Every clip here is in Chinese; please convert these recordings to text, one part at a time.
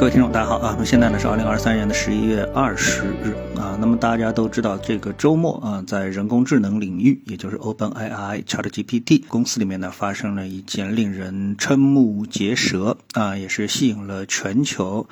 各位听众，大家好啊！那么现在呢是二零二三年的十一月二十日啊。那么大家都知道，这个周末啊，在人工智能领域，也就是 OpenAI ChatGPT 公司里面呢，发生了一件令人瞠目结舌啊，也是吸引了全球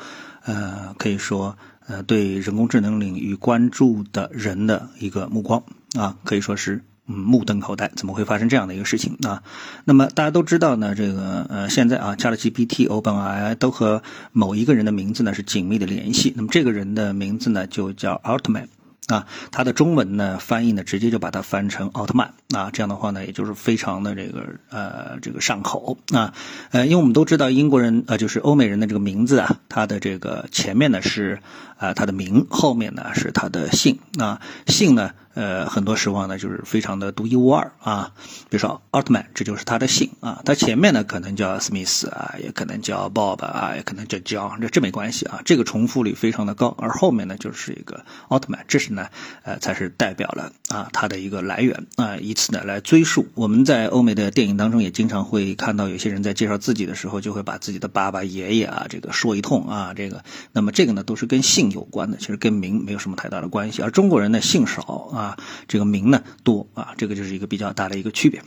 呃，可以说呃，对人工智能领域关注的人的一个目光啊，可以说是。嗯，目瞪口呆，怎么会发生这样的一个事情啊？那么大家都知道呢，这个呃，现在啊，ChatGPT、OpenAI 都和某一个人的名字呢是紧密的联系。那么这个人的名字呢就叫 Altman。啊，它的中文呢翻译呢，直接就把它翻成奥特曼啊，这样的话呢，也就是非常的这个呃这个上口啊，呃，因为我们都知道英国人呃就是欧美人的这个名字啊，他的这个前面呢是啊他的名，后面呢是他的姓啊，姓呢呃很多时候呢就是非常的独一无二啊，比如说奥特曼，这就是他的姓啊，他前面呢可能叫史密斯啊，也可能叫 Bob 啊，也可能叫 John，这这没关系啊，这个重复率非常的高，而后面呢就是一个奥特曼，这是呢。呃，才是代表了啊，他的一个来源啊，以此呢来追溯。我们在欧美的电影当中也经常会看到，有些人在介绍自己的时候，就会把自己的爸爸、爷爷啊，这个说一通啊，这个，那么这个呢都是跟姓有关的，其实跟名没有什么太大的关系。而中国人呢，姓少啊，这个名呢多啊，这个就是一个比较大的一个区别。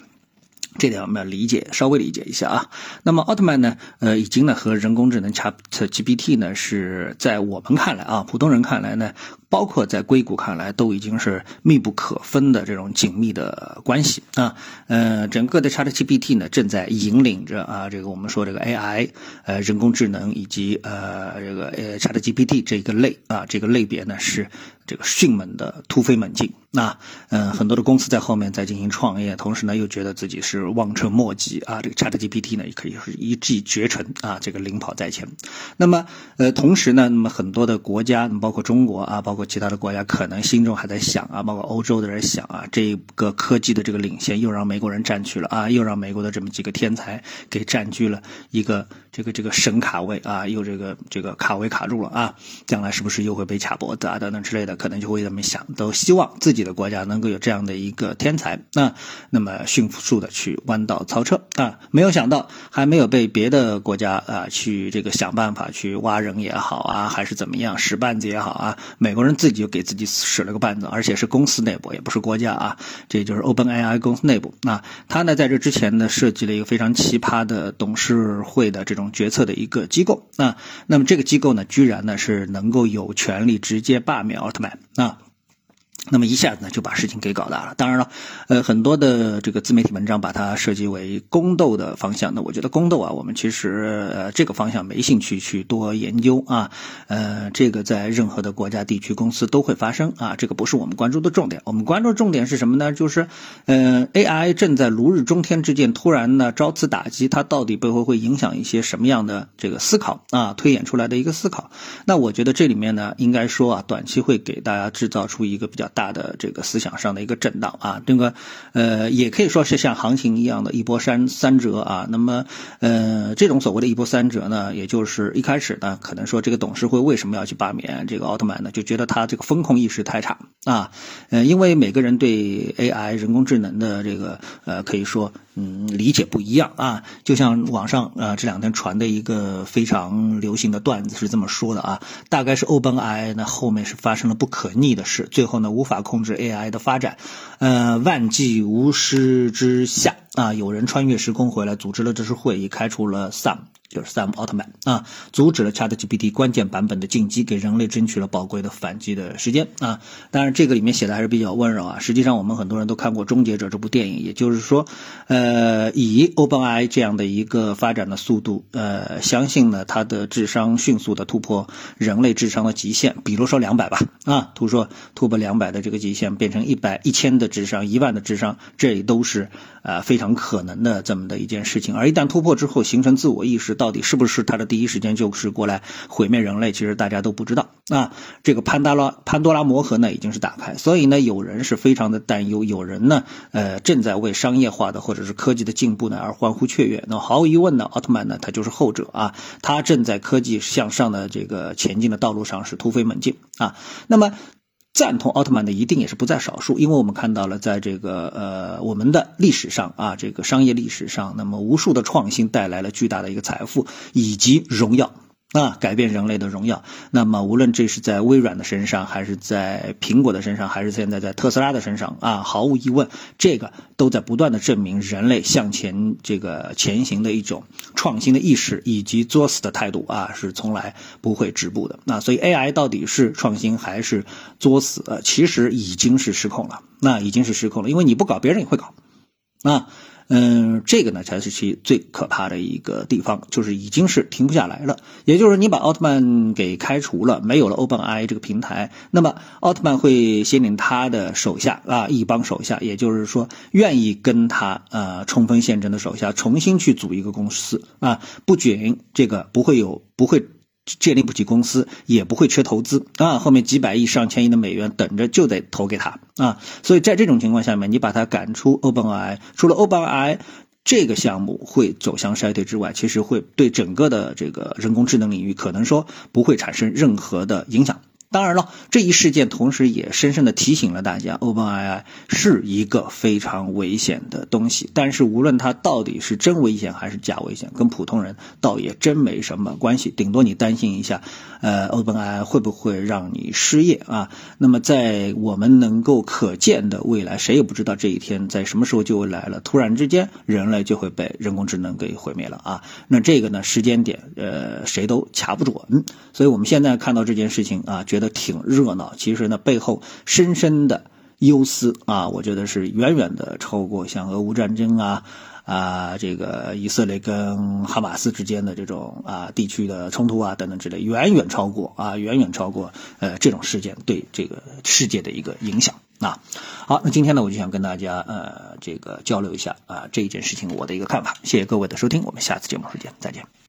这点我们要理解，稍微理解一下啊。那么奥特曼呢，呃，已经呢和人工智能 Chat GPT 呢是在我们看来啊，普通人看来呢。包括在硅谷看来，都已经是密不可分的这种紧密的关系啊。呃，整个的 ChatGPT 呢，正在引领着啊，这个我们说这个 AI，呃，人工智能以及呃这个呃 ChatGPT 这一个类啊，这个类别呢是这个迅猛的突飞猛进。那嗯，很多的公司在后面在进行创业，同时呢又觉得自己是望尘莫及啊。这个 ChatGPT 呢也可以是一骑绝尘啊，这个领跑在前。那么呃，同时呢，那么很多的国家，包括中国啊，包括其他的国家可能心中还在想啊，包括欧洲的人想啊，这个科技的这个领先又让美国人占据了啊，又让美国的这么几个天才给占据了一个这个这个神卡位啊，又这个这个卡位卡住了啊，将来是不是又会被卡脖子啊等等之类的，可能就会这么想，都希望自己的国家能够有这样的一个天才，那那么迅速的去弯道超车啊，没有想到还没有被别的国家啊去这个想办法去挖人也好啊，还是怎么样使绊子也好啊，美国人。自己就给自己使了个绊子，而且是公司内部，也不是国家啊，这就是 OpenAI 公司内部。那他呢，在这之前呢，设计了一个非常奇葩的董事会的这种决策的一个机构那。那么这个机构呢，居然呢是能够有权利直接罢免奥特曼啊。那么一下子呢就把事情给搞大了。当然了，呃，很多的这个自媒体文章把它设计为宫斗的方向。那我觉得宫斗啊，我们其实呃这个方向没兴趣去多研究啊。呃，这个在任何的国家、地区、公司都会发生啊。这个不是我们关注的重点。我们关注重点是什么呢？就是呃，AI 正在如日中天之间突然呢遭此打击，它到底背后会影响一些什么样的这个思考啊？推演出来的一个思考。那我觉得这里面呢，应该说啊，短期会给大家制造出一个比较大。大的这个思想上的一个震荡啊，这个呃也可以说是像行情一样的一波三三折啊。那么呃这种所谓的一波三折呢，也就是一开始呢，可能说这个董事会为什么要去罢免这个奥特曼呢？就觉得他这个风控意识太差啊。呃，因为每个人对 AI 人工智能的这个呃可以说嗯理解不一样啊。就像网上啊这两天传的一个非常流行的段子是这么说的啊，大概是 OpenAI 呢后面是发生了不可逆的事，最后呢无法。控制 AI 的发展，呃，万计无师之下啊，有人穿越时空回来，组织了这次会议，开除了 Sam。就是 Sam 奥特曼啊，阻止了 ChatGPT 关键版本的进击，给人类争取了宝贵的反击的时间啊。当然，这个里面写的还是比较温柔啊。实际上，我们很多人都看过《终结者》这部电影，也就是说，呃，以 OpenAI 这样的一个发展的速度，呃，相信呢，它的智商迅速的突破人类智商的极限，比如说两百吧啊，突说突破两百的这个极限，变成一百、一千的智商、一万的智商，这都是啊非常可能的这么的一件事情。而一旦突破之后，形成自我意识。到底是不是他的第一时间就是过来毁灭人类？其实大家都不知道啊。这个潘多拉潘多拉魔盒呢已经是打开，所以呢有人是非常的担忧，有人呢呃正在为商业化的或者是科技的进步呢而欢呼雀跃。那毫无疑问呢，奥特曼呢他就是后者啊，他正在科技向上的这个前进的道路上是突飞猛进啊。那么。赞同奥特曼的一定也是不在少数，因为我们看到了，在这个呃我们的历史上啊，这个商业历史上，那么无数的创新带来了巨大的一个财富以及荣耀。啊，改变人类的荣耀。那么，无论这是在微软的身上，还是在苹果的身上，还是现在在特斯拉的身上啊，毫无疑问，这个都在不断的证明人类向前这个前行的一种创新的意识以及作死的态度啊，是从来不会止步的。那所以，AI 到底是创新还是作死？其实已经是失控了。那已经是失控了，因为你不搞，别人也会搞啊。嗯，这个呢才是其最可怕的一个地方，就是已经是停不下来了。也就是你把奥特曼给开除了，没有了 OpenAI 这个平台，那么奥特曼会先领他的手下啊一帮手下，也就是说愿意跟他呃冲锋陷阵的手下重新去组一个公司啊，不仅这个不会有不会。建立不起公司，也不会缺投资啊！后面几百亿、上千亿的美元等着就得投给他啊！所以在这种情况下面，你把他赶出 OpenAI，除了 OpenAI 这个项目会走向衰退之外，其实会对整个的这个人工智能领域可能说不会产生任何的影响。当然了，这一事件同时也深深的提醒了大家，OpenAI 是一个非常危险的东西。但是无论它到底是真危险还是假危险，跟普通人倒也真没什么关系。顶多你担心一下，呃，OpenAI 会不会让你失业啊？那么在我们能够可见的未来，谁也不知道这一天在什么时候就会来了。突然之间，人类就会被人工智能给毁灭了啊！那这个呢，时间点，呃，谁都掐不准。所以我们现在看到这件事情啊，觉得挺热闹，其实呢背后深深的忧思啊，我觉得是远远的超过像俄乌战争啊啊这个以色列跟哈马斯之间的这种啊地区的冲突啊等等之类，远远超过啊远远超过呃这种事件对这个世界的一个影响啊。好，那今天呢我就想跟大家呃这个交流一下啊这一件事情我的一个看法，谢谢各位的收听，我们下次节目时间再见。